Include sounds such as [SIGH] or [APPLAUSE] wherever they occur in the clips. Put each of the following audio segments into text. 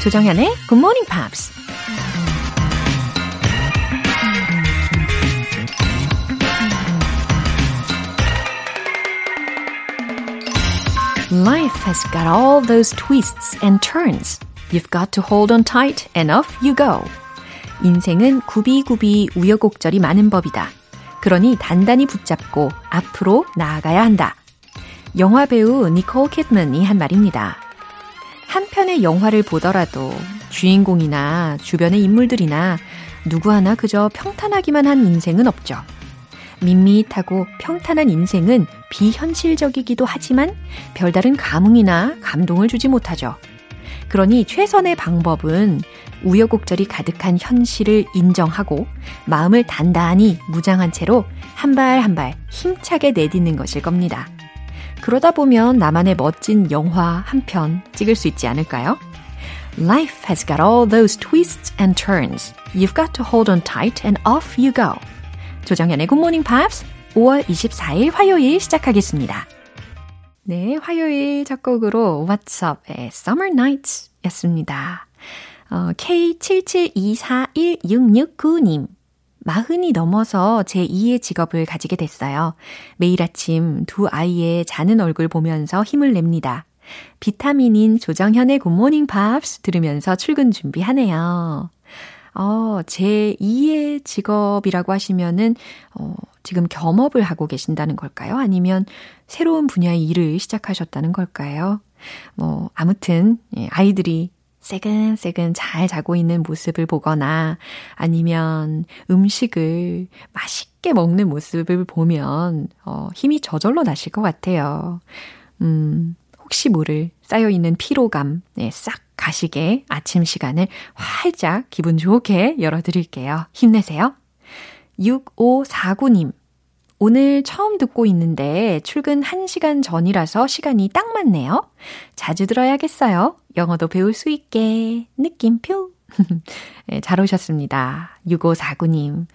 조정현의 Good Morning Pops. Life has got all those twists and turns. You've got to hold on tight and off you go. 인생은 굽이굽이 우여곡절이 많은 법이다. 그러니 단단히 붙잡고 앞으로 나아가야 한다. 영화 배우 니콜 캣먼이 한 말입니다. 한 편의 영화를 보더라도 주인공이나 주변의 인물들이나 누구 하나 그저 평탄하기만 한 인생은 없죠. 밋밋하고 평탄한 인생은 비현실적이기도 하지만 별다른 감흥이나 감동을 주지 못하죠. 그러니 최선의 방법은 우여곡절이 가득한 현실을 인정하고 마음을 단단히 무장한 채로 한 발 한 발 힘차게 내딛는 것일 겁니다. 그러다 보면 나만의 멋진 영화 한 편 찍을 수 있지 않을까요? Life has got all those twists and turns. You've got to hold on tight and off you go. 조정현의 Good Morning Pops 5월 24일 화요일 시작하겠습니다. 네, 화요일 첫 곡으로 What's Up의 Summer Nights 였습니다. 어, K77241669님. 마흔이 넘어서 제 2의 직업을 가지게 됐어요. 매일 아침 두 아이의 자는 얼굴 보면서 힘을 냅니다. 비타민인 조정현의 굿모닝 팝스 들으면서 출근 준비하네요. 어, 제 2의 직업이라고 하시면은, 어, 지금 겸업을 하고 계신다는 걸까요? 아니면 새로운 분야의 일을 시작하셨다는 걸까요? 뭐, 아무튼, 예, 아이들이 새근새근 잘 자고 있는 모습을 보거나 아니면 음식을 맛있게 먹는 모습을 보면, 어, 힘이 저절로 나실 것 같아요. 음, 혹시 모를 쌓여있는 피로감, 네, 싹 가시게 아침 시간을 활짝 기분 좋게 열어드릴게요. 힘내세요. 6549님. 오늘 처음 듣고 있는데 출근 1시간 전이라서 시간이 딱 맞네요. 자주 들어야겠어요. 영어도 배울 수 있게. 느낌표. 네, [LAUGHS] 잘 오셨습니다. 6549님.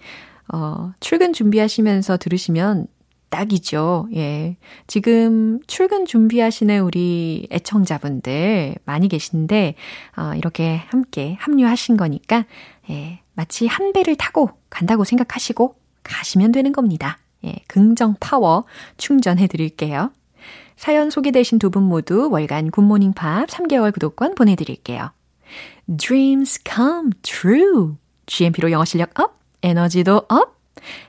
어, 출근 준비하시면서 들으시면 딱이죠. 예. 지금 출근 준비하시는 우리 애청자분들 많이 계신데, 어, 이렇게 함께 합류하신 거니까, 예. 마치 한 배를 타고 간다고 생각하시고 가시면 되는 겁니다. 예. 긍정 파워 충전해 드릴게요. 사연 소개되신 두 분 모두 월간 굿모닝 팝 3개월 구독권 보내드릴게요. Dreams come true. GMP로 영어 실력 up, 에너지도 up.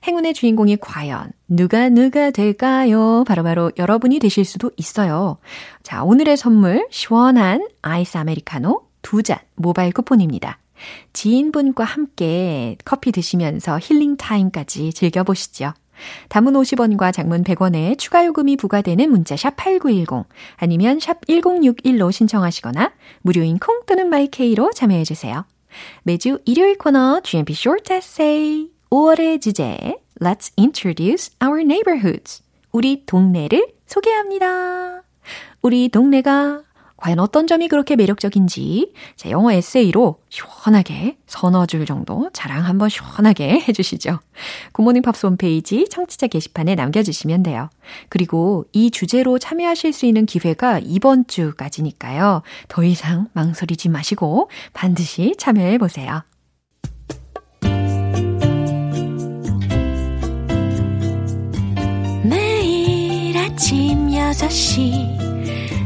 행운의 주인공이 과연 누가 누가 될까요? 바로바로 바로 여러분이 되실 수도 있어요. 자, 오늘의 선물 시원한 아이스 아메리카노 두 잔 모바일 쿠폰입니다. 지인분과 함께 커피 드시면서 힐링 타임까지 즐겨보시죠. 단문 50원과 장문 100원에 추가 요금이 부과되는 문자 샵 8910 아니면 샵 1061로 신청하시거나 무료인 콩 또는 마이케이로 참여해 주세요. 매주 일요일 코너 GMP Short Essay 5월의 주제 Let's introduce our neighborhoods. 우리 동네를 소개합니다. 우리 동네가 과연 어떤 점이 그렇게 매력적인지 제 영어 에세이로 시원하게 서너 줄 정도 자랑 한번 시원하게 [LAUGHS] 해주시죠. 굿모닝 팝스 홈페이지 청취자 게시판에 남겨주시면 돼요. 그리고 이 주제로 참여하실 수 있는 기회가 이번 주까지니까요. 더 이상 망설이지 마시고 반드시 참여해 보세요. 매일 아침 6시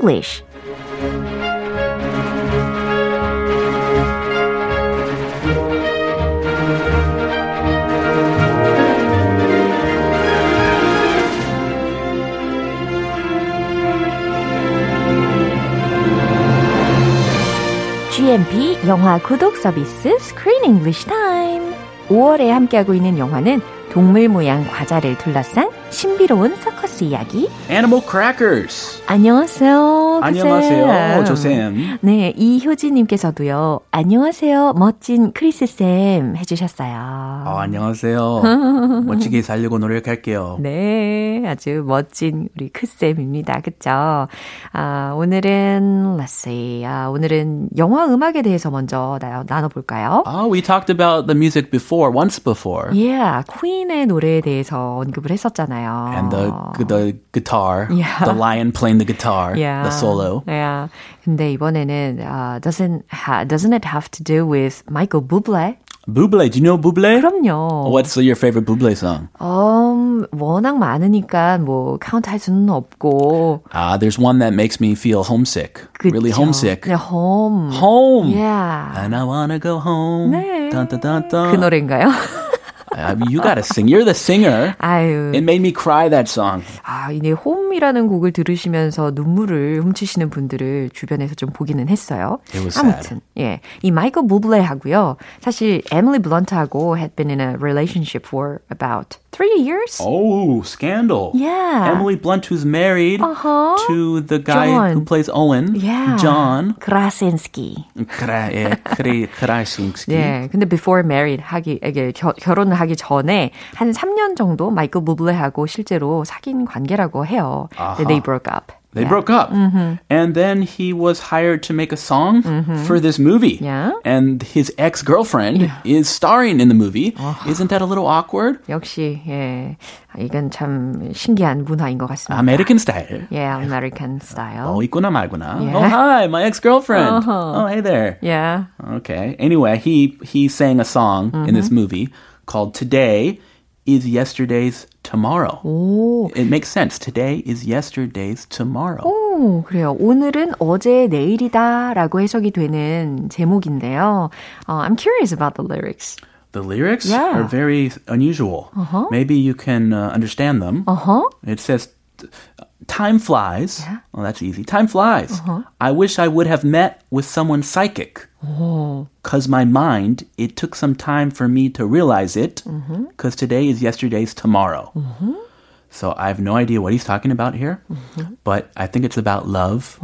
English. GMP 영화 구독 서비스 Screen English Time. 5월에 함께하고 있는 영화는 동물 모양 과자를 둘러싼 신비로운 이야기. Animal Crackers. 안녕하세요. 안녕하세요, 조쌤. 네, 이효진님께서도요. 안녕하세요, 멋진 크리스 쌤 해주셨어요. 어, 안녕하세요. [LAUGHS] 멋지게 살려고 노력할게요. 네, 아주 멋진 우리 크 쌤입니다. 그쵸? 아, 오늘은, let's see. 아, 오늘은 영화 음악에 대해서 먼저 나, 나눠볼까요? Oh, we talked about the music before, once before. Yeah, 퀸의 노래에 대해서 언급을 했었잖아요. And the the guitar, Yeah. the lion playing the guitar, Yeah. the solo. Yeah. 근데 이번에는 uh, doesn't ha, doesn't it have to do with Michael Bublé? Buble, do you know Buble? 그럼요. What's your favorite Buble song? 음, 워낙 많으니까 뭐 카운트할 수는 없고. Ah, there's one that makes me feel homesick. Really 그쵸? homesick. 네, home. Home. Yeah. And I wanna go home. 네. Dun, dun, dun, dun. 그 노래인가요? Mean, you gotta sing. You're the singer. 아유. It made me cry that song. 아, 이제 홈이라는 곡을 들으시면서 눈물을 훔치시는 분들을 주변에서 좀 보기는 했어요. It was 아무튼, 예. 이 마이클 부블레하고요. 사실 에밀리 블런트하고 had been in a relationship for about three years. Oh, scandal. Yeah. Emily Blunt, who's married Uh-huh. to the guy John. who plays Owen. Yeah. John. 크라센스키. 그래, 예, 그래, 크라신스키. 네, 근데 before married 하기, 이게 겨, 결혼을 하기 전에 한 3년 정도 마이클 부블레하고 실제로 사귄 관계라고 해요. 아하. They broke up. They Yeah. broke up. Mm-hmm. And then he was hired to make a song for this movie. Yeah. And his ex girlfriend is starring in the movie. Isn't that a little awkward? 역시 예, 이건 참 신기한 문화인 것 같습니다. American style. Yeah, American style. Oh, 있구나 말구나. Yeah. Oh, hi, my ex girlfriend. Uh-huh. Oh, hey there. Yeah. Okay. Anyway, he he sang a song in this movie called "Today Is Yesterday's Tomorrow." 오, It makes sense. Today is yesterday's tomorrow. 오, 그래요. 오늘은 어제 내일이다라고 해석이 되는 제목인데요. Uh, I'm curious about the lyrics. The lyrics Yeah. are very unusual. Uh-huh. Maybe you can uh, understand them. Uh huh. It says, "Time flies." Yeah. Well, that's easy. Time flies. Uh-huh. I wish I would have met with someone psychic. 오, Cause my mind, it took some time for me to realize it. Mm-hmm. Cause today is yesterday's tomorrow. So I have no idea what he's talking about here, Mm-hmm. but I think it's about love.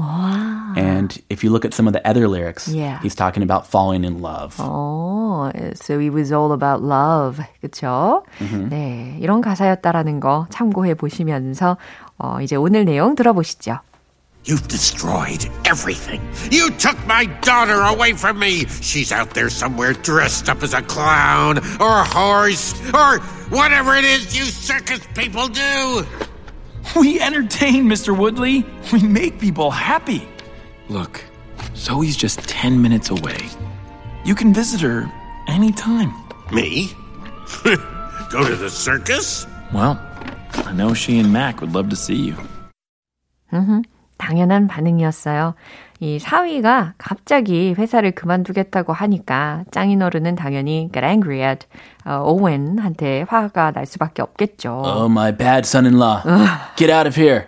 And if you look at some of the other lyrics, Yeah. he's talking about falling in love. 어, so it was all about love. 그쵸? 네, 이런 가사였다라는 거 참고해 보시면서 어, 이제 오늘 내용 들어보시죠. You've destroyed everything. You took my daughter away from me. She's out there somewhere dressed up as a clown or a horse or whatever it is you circus people do. We entertain, Mr. Woodley. We make people happy. Look, Zoe's just 10 minutes away. You can visit her anytime. Me? [LAUGHS] Go to the circus? Well, I know she and Mac would love to see you. Mm-hmm. 당연한 반응이었어요. 이 사위가 갑자기 회사를 그만두겠다고 하니까 짱이너르는 당연히 get angry at 어, 오웬한테 화가 날 수밖에 없겠죠. Oh, my bad son-in-law. Get out of here.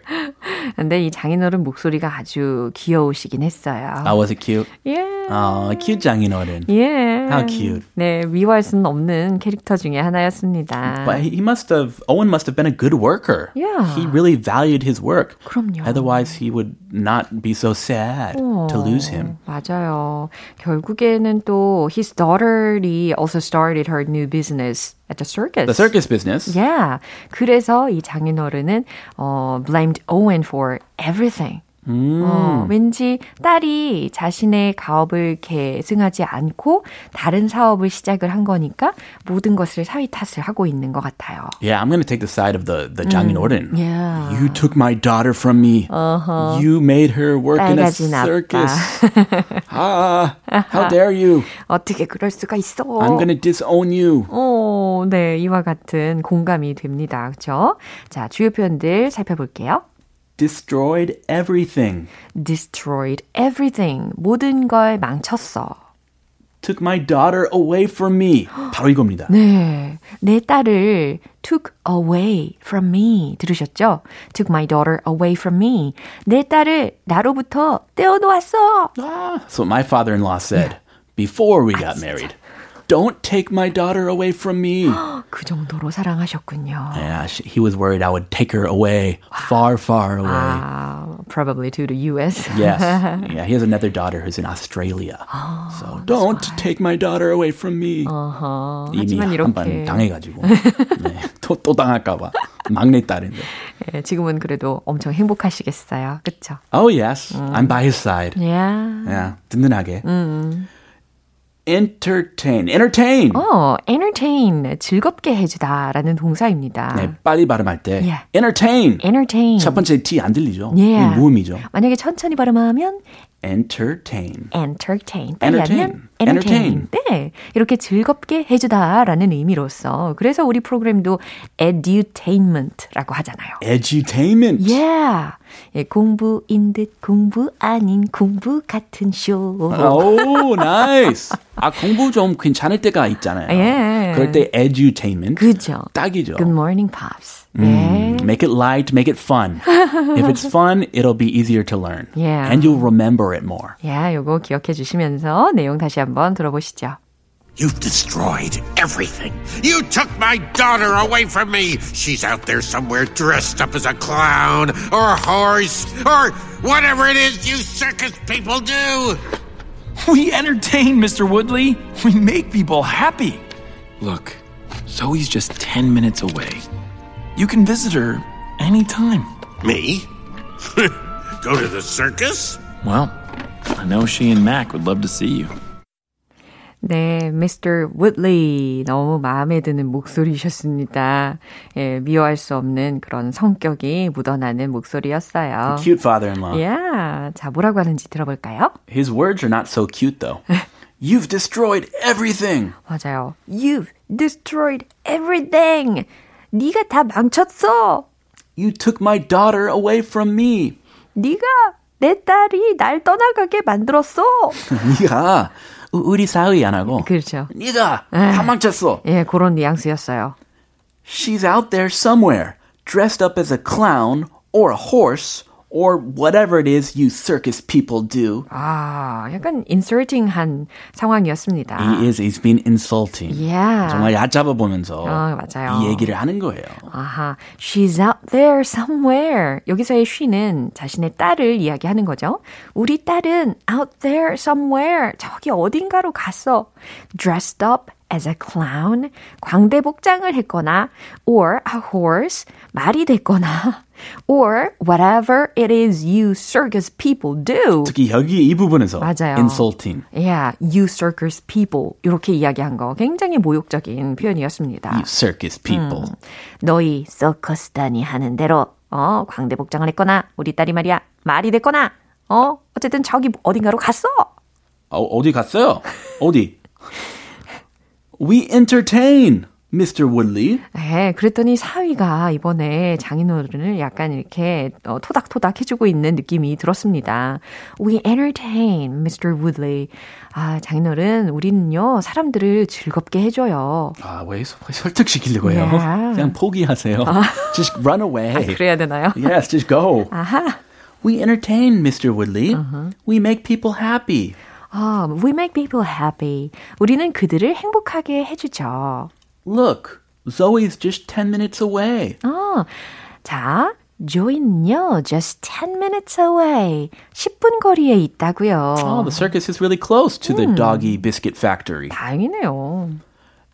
근데 이 장인어른 목소리가 아주 귀여우시긴 했어요. How was it cute? 예. Oh, cute 장인어른. 예. How cute. 네, 미워할 수는 없는 캐릭터 중에 하나였습니다. But he must have, Owen must have been a good worker. Yeah. He really valued his work. 그럼요. Otherwise, he would not be so sad to lose him. 맞아요. 결국에는 또 his daughter이 also started her new business at the circus. The circus business. Yeah. 그래서 이 장인어른은 어, blamed Owen for everything. 어, 왠지 딸이 자신의 가업을 계승하지 않고 다른 사업을 시작을 한 거니까 모든 것을 사위 탓을 하고 있는 것 같아요. Yeah, I'm going to take the side of the, the 장인어른. Yeah. You took my daughter from me. Uh-huh. You made her work in a circus. ah, how dare you? 어떻게 그럴 수가 있어? I'm going to disown you. 어, 네, 이와 같은 공감이 됩니다. 그렇죠? 자, 주요 표현들 살펴볼게요. Destroyed everything. destroyed everything. 모든 걸 망쳤어. Took my daughter away from me. [GASPS] 바로 이겁니다. 네. 내 딸을 took away from me. 들으셨죠? took my daughter away from me. 내 딸을 나로부터 떼어놓았어. Ah, that's what my father-in-law said before we got married. Don't take my daughter away from me. [GASPS] 그 정도로 사랑하셨군요. Yeah, she, he was worried I would take her away, far, far away. Uh, probably to the US. Yes. [LAUGHS] Yeah, he has another daughter who's in Australia. so don't take my daughter away from me. 어허, 이미 하지만 한 번 이렇게 당해가지고 [LAUGHS] 네, 또, 또 당할까봐 막내 딸인데. 예, 지금은 그래도 엄청 행복하시겠어요. 그쵸? Oh yes, I'm by his side. Yeah. Yeah, 든든하게. Entertain, entertain. 어, entertain, 즐겁게 해주다라는 동사입니다. 네, 빨리 발음할 때 Yeah. entertain. entertain. 첫 번째 T 안 들리죠? Yeah. 이 무음이죠. 만약에 천천히 발음하면 entertain. entertain. entertain. entertain. 네. 이렇게 즐겁게 해주다라는 의미로서. 그래서 우리 프로그램도 edutainment라고 하잖아요. edutainment. Yeah. 예, 공부인 듯 공부 아닌 공부 같은 쇼. 오, 나이스. 아, 공부 좀 괜찮을 때가 있잖아요. 예. 그럴 때 edutainment. 그죠. 딱이죠. Good morning, pops. 예. Mm, make it light, make it fun. if it's fun, it'll be easier to learn. Yeah. And you'll remember it more. 야, 요거 기억해 주시면서 내용 다시 한번 들어보시죠. You've destroyed everything. You took my daughter away from me. She's out there somewhere dressed up as a clown or a horse or whatever it is you circus people do. We entertain, Mr. Woodley. We make people happy. Look, Zoe's just 10 minutes away. You can visit her anytime. Me? [LAUGHS] Go to the circus? Well, I know she and Mac would love to see you. 네, Mr. Woodley. 너무 마음에 드는 목소리셨습니다. 예, 미워할 수 없는 그런 성격이 묻어나는 목소리였어요. Cute father-in-law. 야, 자, 뭐라고 하는지 들어볼까요? His words are not so cute though. You've destroyed everything. 맞아요. You've destroyed everything. 네가 다 망쳤어. You took my daughter away from me. 네가 내 딸이 날 떠나가게 만들었어. 네가 우- 우리 사위 안 하고 그렇죠. 네가 다 망쳤어. 예, 그런 뉘앙스였어요. She's out there somewhere, dressed up as a clown or a horse or whatever it is you circus people do. 아, 약간 inserting한 상황이었습니다. He is, he's been insulting. Yeah. 정말 얕잡아 보면서 아, 맞아요. 이 얘기를 하는 거예요. 아하, she's out there somewhere. 여기서의 she는 자신의 딸을 이야기하는 거죠. 우리 딸은 out there somewhere. 저기 어딘가로 갔어. dressed up as a clown. 광대 복장을 했거나 or a horse. 말이 됐거나 or whatever it is you circus people do. 특히 여기 이 부분에서 맞아요. insulting. Yeah, you circus people. 이렇게 이야기한 거 굉장히 모욕적인 표현이었습니다. You circus people. 너희 서커스단이 하는 대로 어 광대 복장을 했거나 우리 딸이 말이야 말이 됐거나 어 어쨌든 저기 어딘가로 갔어. 어, 어디 갔어요? 어디? [LAUGHS] We entertain, Mr. Woodley. 네, 그랬더니 사위가 이번에 장인어른을 약간 이렇게 어, 토닥토닥 해주고 있는 느낌이 들었습니다. We entertain, Mr. Woodley. 아, 장인어른, 우리는요, 사람들을 즐겁게 해줘요. 아, 왜 서- 설득시키려고 해요? Yeah. 그냥 포기하세요. Just run away. 그래야 되나요? Yes, just go. 아하. We entertain, Mr. Woodley. We make people happy. 아, we make people happy. 우리는 그들을 행복하게 해주죠. Look, Zoe's just 10 minutes away. 어, 자, 조이는요, just 10 minutes away. 10분 거리에 있다고요. Oh, the circus is really close to the doggy biscuit factory. 다행이네요.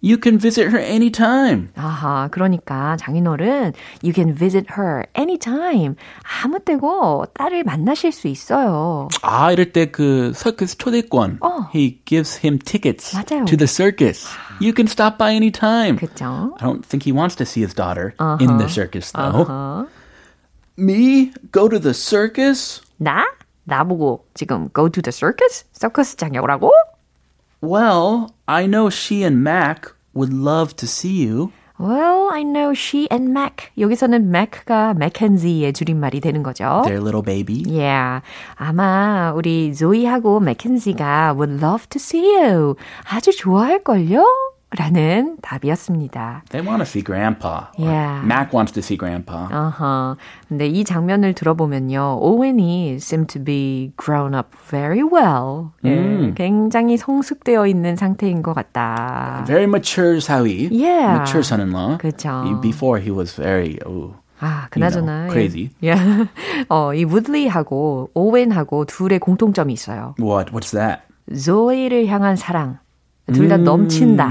You can visit her anytime. 아하, 그러니까 장인어른, you can visit her anytime. 아무 때고 딸을 만나실 수 있어요. 아, 이럴 때 그 서커스 초대권. 어. He gives him tickets 맞아요. to the circus. You can stop by anytime. 그죠? I don't think he wants to see his daughter in the circus, though. 어, Me? Go to the circus? 나? 나보고 지금 go to the circus? 서커스장에 오라고? Well, I know she and Mac would love to see you. Well, I know she and Mac. 여기서는 Mac가 Mackenzie의 줄임말이 되는 거죠. Their little baby. Yeah. 아마 우리 조이하고 맥켄지가 would love to see you. 아주 좋아할걸요? 라는 답이었습니다. They want to see grandpa. Yeah. Mac wants to see grandpa. 아하. 근데 이 장면을 들어보면요. 오웬이 seem to be grown up very well. 예, 굉장히 성숙되어 있는 상태인 것 같다. Very mature 사위. Yeah. Mature son-in-law. He- Before he was very, oh, 아, 그나저나. You know, crazy. 예. 어, 이 우들리하고 오웬하고 둘의 공통점이 있어요. what? What's that? 조이를 향한 사랑. 둘 다 넘친다.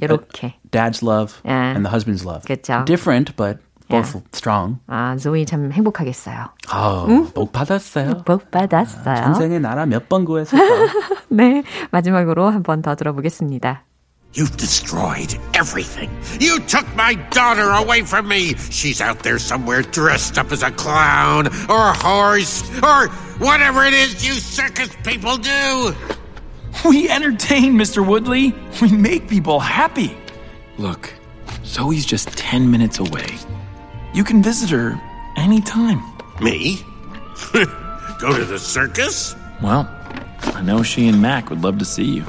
이렇게. Dad's love Yeah. and the husband's love. 그쵸. Different, but both strong. 아, 조이 참 행복하겠어요. 아, 복 받았어요. 복 받았어요. 전생에 나라 몇 번 구했을까? [LAUGHS] 네, 마지막으로 한 번 더 들어보겠습니다. You've destroyed everything. You took my daughter away from me. She's out there somewhere dressed up as a clown or a horse or whatever it is you circus people do. We entertain, Mr. Woodley. We make people happy. Look, Zoe's just 10 minutes away. You can visit her anytime. Me? [LAUGHS] Go to the circus? Well, I know she and Mac would love to see you.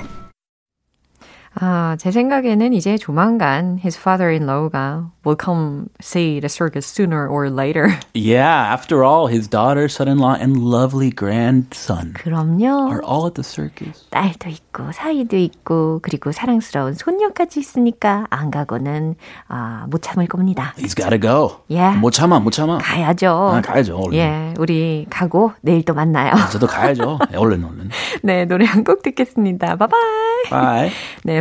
아, 제 생각에는 이제 조만간 his father-in-law가 will come see the circus sooner or later. yeah, after all, his daughter, son-in-law, and lovely grandson 그럼요. are all at the circus. 딸도 있고 사위도 있고 그리고 사랑스러운 손녀까지 있으니까 안 가고는 아, 못 참을 겁니다. He's gotta go. Yeah. 못 참아, 못 참아. 가야죠. 아, 가야죠, 얼른. 예, 우리 가고 내일 또 만나요. 저도 가야죠. 얼른, 얼른. 네, 노래 한 곡 듣겠습니다. 바이바이. Bye. 네,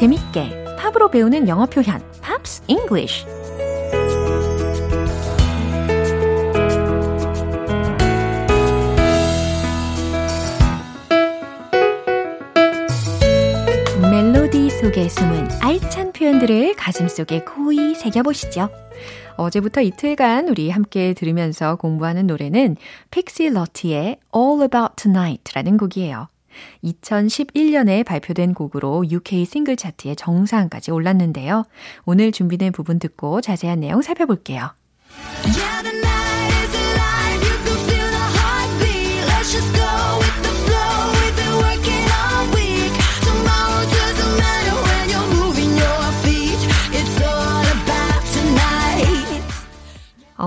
재밌게 팝으로 배우는 영어 표현 Pops English 멜로디 속에 숨은 알찬 표현들을 가슴속에 고이 새겨보시죠. 어제부터 이틀간 우리 함께 들으면서 공부하는 노래는 픽시 러티의 All About Tonight라는 곡이에요. 2011년에 발표된 곡으로 UK 싱글 차트의 정상까지 올랐는데요. 오늘 준비된 부분 듣고 자세한 내용 살펴볼게요.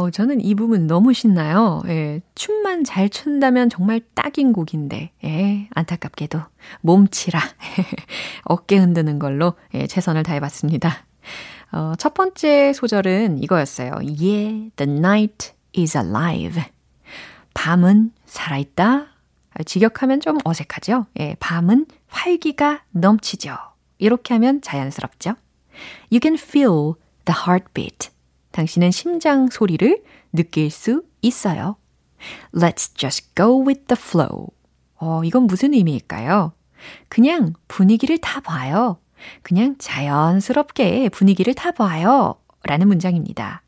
어우, 저는 이 부분 너무 신나요. 예, 춤만 잘 춘다면 정말 딱인 곡인데, 예, 안타깝게도 몸치라 [LAUGHS] 어깨 흔드는 걸로 예, 최선을 다해봤습니다. 어, 첫 번째 소절은 이거였어요. Yeah, the night is alive. 밤은 살아있다. 아, 직역하면 좀 어색하죠? 예, 밤은 활기가 넘치죠. 이렇게 하면 자연스럽죠? You can feel the heartbeat. 당신은 심장 소리를 느낄 수 있어요. Let's just go with the flow. 어, 이건 무슨 의미일까요? 그냥 분위기를 타봐요. 그냥 자연스럽게 분위기를 타봐요. 라는 문장입니다.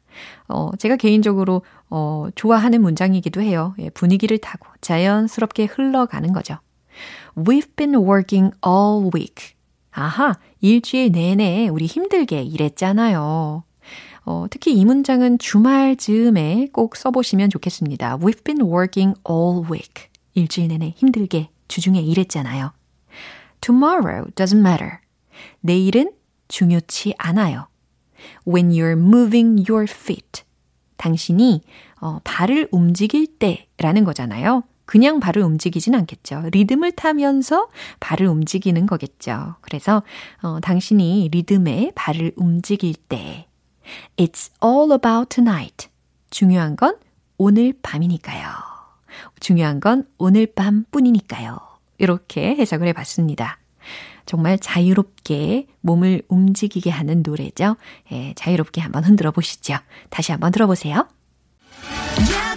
어, 제가 개인적으로, 어, 좋아하는 문장이기도 해요. 예, 분위기를 타고 자연스럽게 흘러가는 거죠. We've been working all week. 아하, 일주일 내내 우리 힘들게 일했잖아요. 어, 특히 이 문장은 주말 즈음에 꼭 써보시면 좋겠습니다. We've been working all week. 일주일 내내 힘들게 주중에 일했잖아요. Tomorrow doesn't matter. 내일은 중요치 않아요. When you're moving your feet. 당신이 어, 발을 움직일 때라는 거잖아요. 그냥 발을 움직이진 않겠죠. 리듬을 타면서 발을 움직이는 거겠죠. 그래서 어, 당신이 리듬에 발을 움직일 때 It's all about tonight. 중요한 건 오늘 밤이니까요. 중요한 건 오늘 밤 뿐이니까요. 이렇게 해석을 해 봤습니다. 정말 자유롭게 몸을 움직이게 하는 노래죠. 예, 자유롭게 한번 흔들어 보시죠. 다시 한번 들어보세요. Yeah,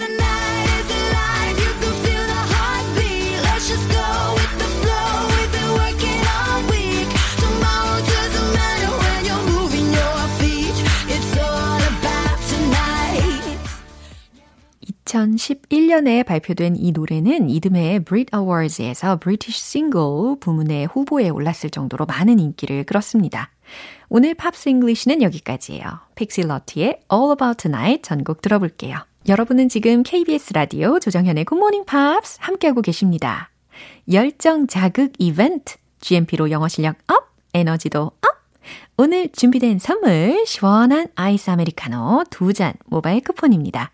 2011년에 발표된 이 노래는 이듬해 Brit Awards에서 British Single 부문의 후보에 올랐을 정도로 많은 인기를 끌었습니다. 오늘 Pops English는 여기까지예요. Pixie Lott의 All About Tonight 전곡 들어볼게요. 여러분은 지금 KBS 라디오 조정현의 Good Morning Pops 함께하고 계십니다. 열정 자극 이벤트 GMP로 영어 실력 up, 에너지도 up! 오늘 준비된 선물 시원한 아이스 아메리카노 두 잔 모바일 쿠폰입니다.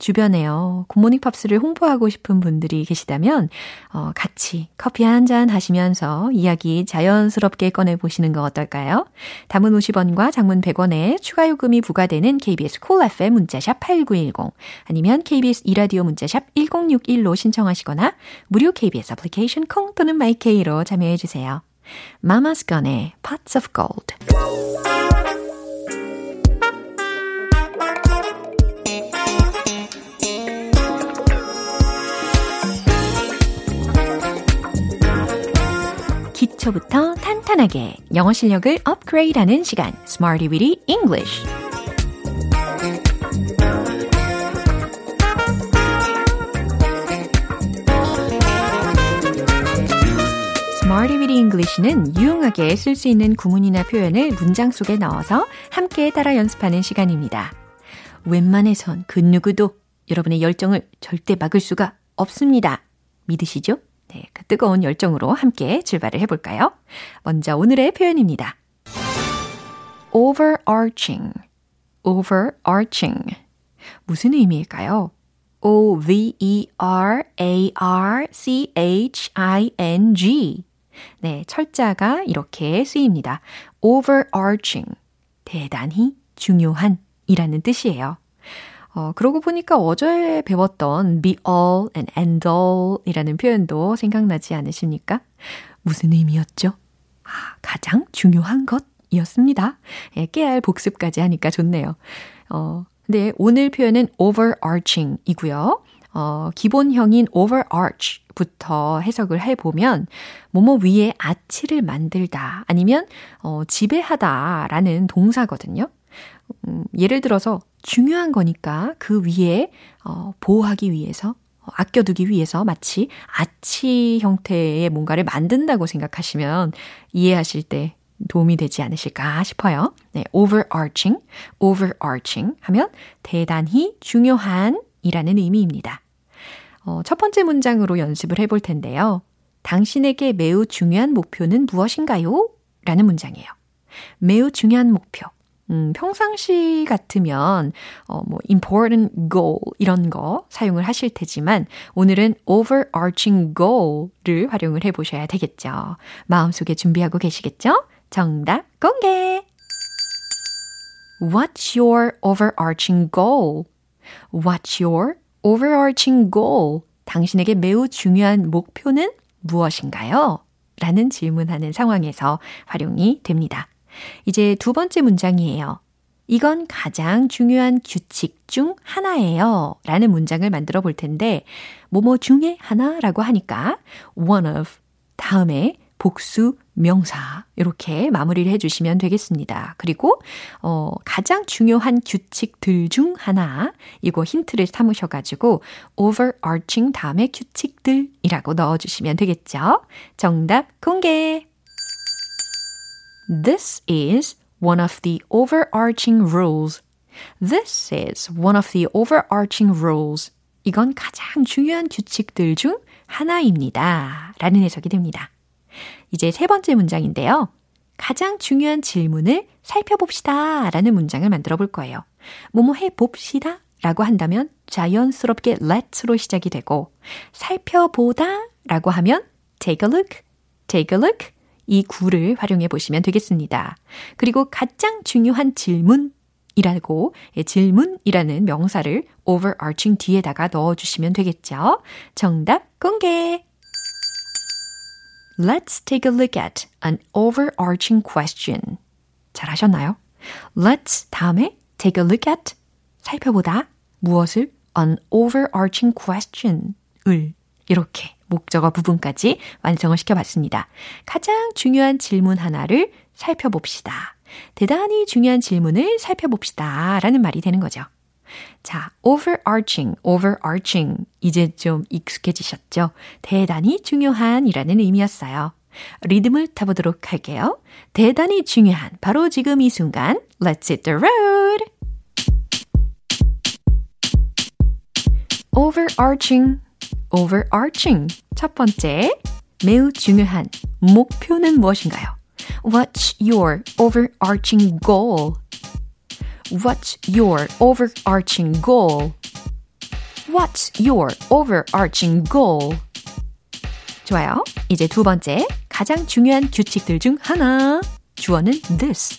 주변에요. 굿모닝 팝스를 홍보하고 싶은 분들이 계시다면 어, 같이 커피 한 잔 하시면서 이야기 자연스럽게 꺼내 보시는 거 어떨까요? 단문 50원과 장문 100원에 추가 요금이 부과되는 KBS 콜 cool FM 문자샵 8910 아니면 KBS 2라디오 문자샵 1061로 신청하시거나 무료 KBS 애플리케이션 콩 또는 마이케이로 참여해 주세요. Mamas Gun의 Pots of Gold 기초부터 탄탄하게 영어 실력을 업그레이드하는 시간 Smarty Weedy English Weedy English는 유용하게 쓸 수 있는 구문이나 표현을 문장 속에 넣어서 함께 따라 연습하는 시간입니다. 웬만해선 그 누구도 여러분의 열정을 절대 막을 수가 없습니다. 믿으시죠? 네, 그 뜨거운 열정으로 함께 출발을 해볼까요? 먼저 오늘의 표현입니다. overarching, overarching. 무슨 의미일까요? O-V-E-R-A-R-C-H-I-N-G. 네, 철자가 이렇게 쓰입니다. overarching. 대단히 중요한 이라는 뜻이에요. 어, 그러고 보니까 어제 배웠던 be all and end all 이라는 표현도 생각나지 않으십니까? 무슨 의미였죠? 아, 가장 중요한 것 이었습니다. 예, 깨알 복습까지 하니까 좋네요. 어, 근데 오늘 표현은 overarching 이고요. 어, 기본형인 overarch 부터 해석을 해보면, 뭐뭐 위에 아치를 만들다, 아니면, 어, 지배하다 라는 동사거든요. 음, 예를 들어서 중요한 거니까 그 위에 어, 보호하기 위해서 어, 아껴두기 위해서 마치 아치 형태의 뭔가를 만든다고 생각하시면 이해하실 때 도움이 되지 않으실까 싶어요. 네, overarching, overarching 하면 대단히 중요한 이라는 의미입니다. 어, 첫 번째 문장으로 연습을 해볼 텐데요. 당신에게 매우 중요한 목표는 무엇인가요? 라는 문장이에요. 매우 중요한 목표. 음, 평상시 같으면, 어, 뭐, important goal, 이런 거 사용을 하실 테지만, 오늘은 overarching goal를 활용을 해 보셔야 되겠죠. 마음속에 준비하고 계시겠죠? 정답 공개! What's your overarching goal? What's your overarching goal? 당신에게 매우 중요한 목표는 무엇인가요? 라는 질문하는 상황에서 활용이 됩니다. 이제 두 번째 문장이에요. 이건 가장 중요한 규칙 중 하나예요. 라는 문장을 만들어 볼 텐데, 뭐뭐 중에 하나라고 하니까 one of 다음에 복수 명사 이렇게 마무리를 해주시면 되겠습니다. 그리고 어, 가장 중요한 규칙들 중 하나 이거 힌트를 삼으셔가지고 overarching 다음에 규칙들이라고 넣어주시면 되겠죠. 정답 공개. This is one of the overarching rules. This is one of the overarching rules. 이건 가장 중요한 규칙들 중 하나입니다. 라는 해석이 됩니다. 이제 세 번째 문장인데요. 가장 중요한 질문을 살펴봅시다. 라는 문장을 만들어 볼 거예요. 뭐뭐 해 봅시다. 라고 한다면 자연스럽게 let's로 시작이 되고 살펴보다 라고 하면 take a look, take a look 이 구를 활용해 보시면 되겠습니다. 그리고 가장 중요한 질문 이라고 예, 질문이라는 명사를 overarching 뒤에다가 넣어주시면 되겠죠. 정답 공개! Let's take a look at an overarching question. 잘하셨나요? Let's 다음에 take a look at 살펴보다 무엇을 an overarching question을 이렇게 목적어 부분까지 완성을 시켜봤습니다. 가장 중요한 질문 하나를 살펴봅시다. 대단히 중요한 질문을 살펴봅시다. 라는 말이 되는 거죠. 자, overarching, overarching. 이제 좀 익숙해지셨죠? 대단히 중요한 이라는 의미였어요. 리듬을 타보도록 할게요. 대단히 중요한, 바로 지금 이 순간. Let's hit the road! overarching, overarching. 첫 번째, 매우 중요한 목표는 무엇인가요? What's your overarching goal? What's your overarching goal? What's your overarching goal? 좋아요. 이제 두 번째, 가장 중요한 규칙들 중 하나. 주어는 this.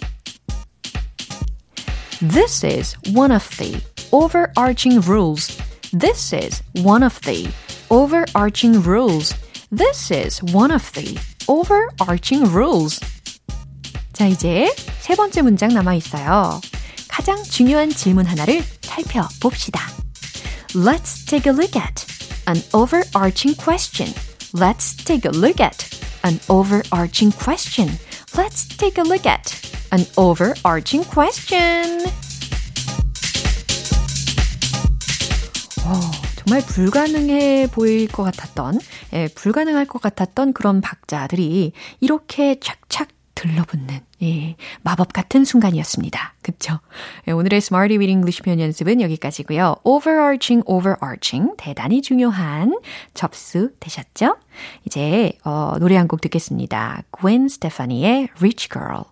This is one of the overarching rules. This is one of the overarching rules. This is one of the overarching rules. 자, 이제 세 번째 문장 남아 있어요. 가장 중요한 질문 하나를 살펴봅시다. Let's take a look at an overarching question. Let's take a look at an overarching question. Let's take a look at an overarching question. 어, 정말 불가능해 보일 것 같았던, 예, 불가능할 것 같았던 그런 박자들이 이렇게 착착 들러붙는 예, 마법 같은 순간이었습니다. 그쵸? 예, 오늘의 Smarty with English 표현 연습은 여기까지고요. Overarching, overarching 대단히 중요한 접수 되셨죠? 이제 어, 노래 한 곡 듣겠습니다. Gwen Stefani의 Rich Girl.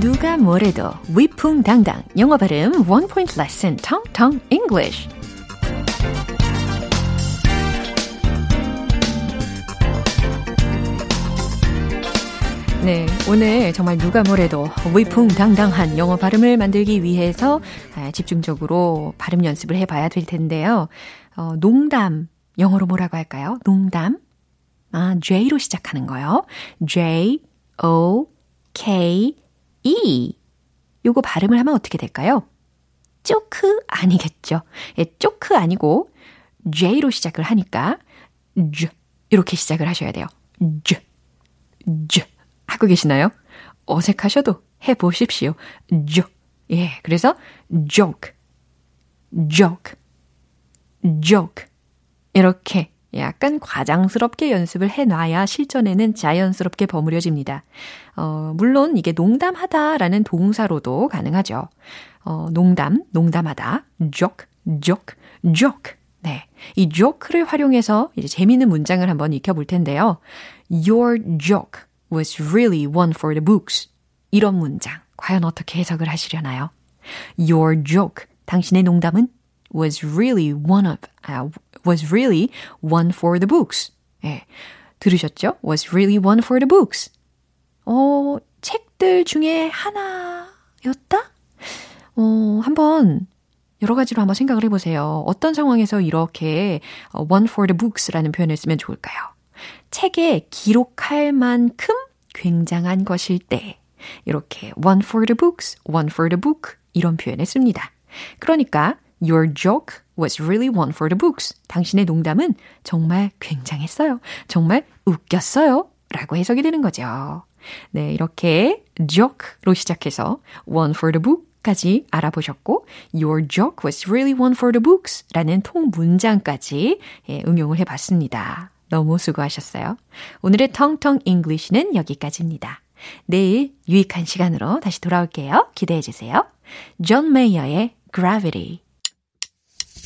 누가 뭐래도 위풍당당 영어 발음 원 포인트 레슨 텅텅 English 네, 오늘 정말 누가 뭐래도 위풍당당한 영어 발음을 만들기 위해서 아, 집중적으로 발음 연습을 해봐야 될 텐데요. 어, 농담, 영어로 뭐라고 할까요? 농담. 아, J로 시작하는 거요. J, O, K, E. 요거 발음을 하면 어떻게 될까요? 쪼크 아니겠죠. 예, 쪼크 아니고 J로 시작을 하니까 J 이렇게 시작을 하셔야 돼요. J, J 하고 계시나요? 어색하셔도 해보십시오. J 예, 그래서 joke, joke, joke 이렇게 약간 과장스럽게 연습을 해놔야 실전에는 자연스럽게 버무려집니다. 어, 물론 이게 농담하다라는 동사로도 가능하죠. 어, 농담, 농담하다, joke, joke, joke. 네. 이 joke를 활용해서 이제 재미있는 문장을 한번 익혀볼 텐데요. Your joke was really one for the books. 이런 문장. 과연 어떻게 해석을 하시려나요? Your joke. 당신의 농담은 was really one of, uh, was really one for the books. 예. 들으셨죠? was really one for the books. 어, 책들 중에 하나였다? 어, 한번 여러 가지로 한번 생각을 해보세요. 어떤 상황에서 이렇게 one for the books라는 표현을 쓰면 좋을까요? 책에 기록할 만큼 굉장한 것일 때 이렇게 one for the books, one for the book 이런 표현을 씁니다. 그러니까 your joke was really one for the books. 당신의 농담은 정말 굉장했어요. 정말 웃겼어요. 라고 해석이 되는 거죠. 네, 이렇게 joke로 시작해서 one for the book 까지 알아보셨고 your joke was really one for the books 라는 통 문장까지 예, 응용을 해봤습니다. 너무 수고하셨어요. 오늘의 통통 English는 여기까지입니다. 내일 유익한 시간으로 다시 돌아올게요. 기대해 주세요. 존 메이어의 Gravity.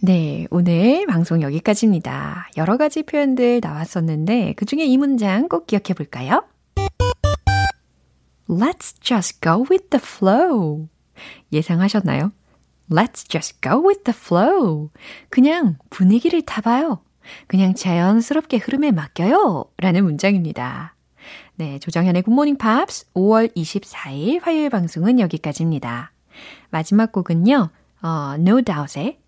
네, 오늘 방송 여기까지입니다. 여러 가지 표현들 나왔었는데 그 중에 이 문장 꼭 기억해 볼까요? Let's just go with the flow. 예상하셨나요? Let's just go with the flow. 그냥 분위기를 타봐요. 그냥 자연스럽게 흐름에 맡겨요. 라는 문장입니다. 네, 조정현의 굿모닝 팝스 5월 24일 화요일 방송은 여기까지입니다. 마지막 곡은요. 어, No Doubt의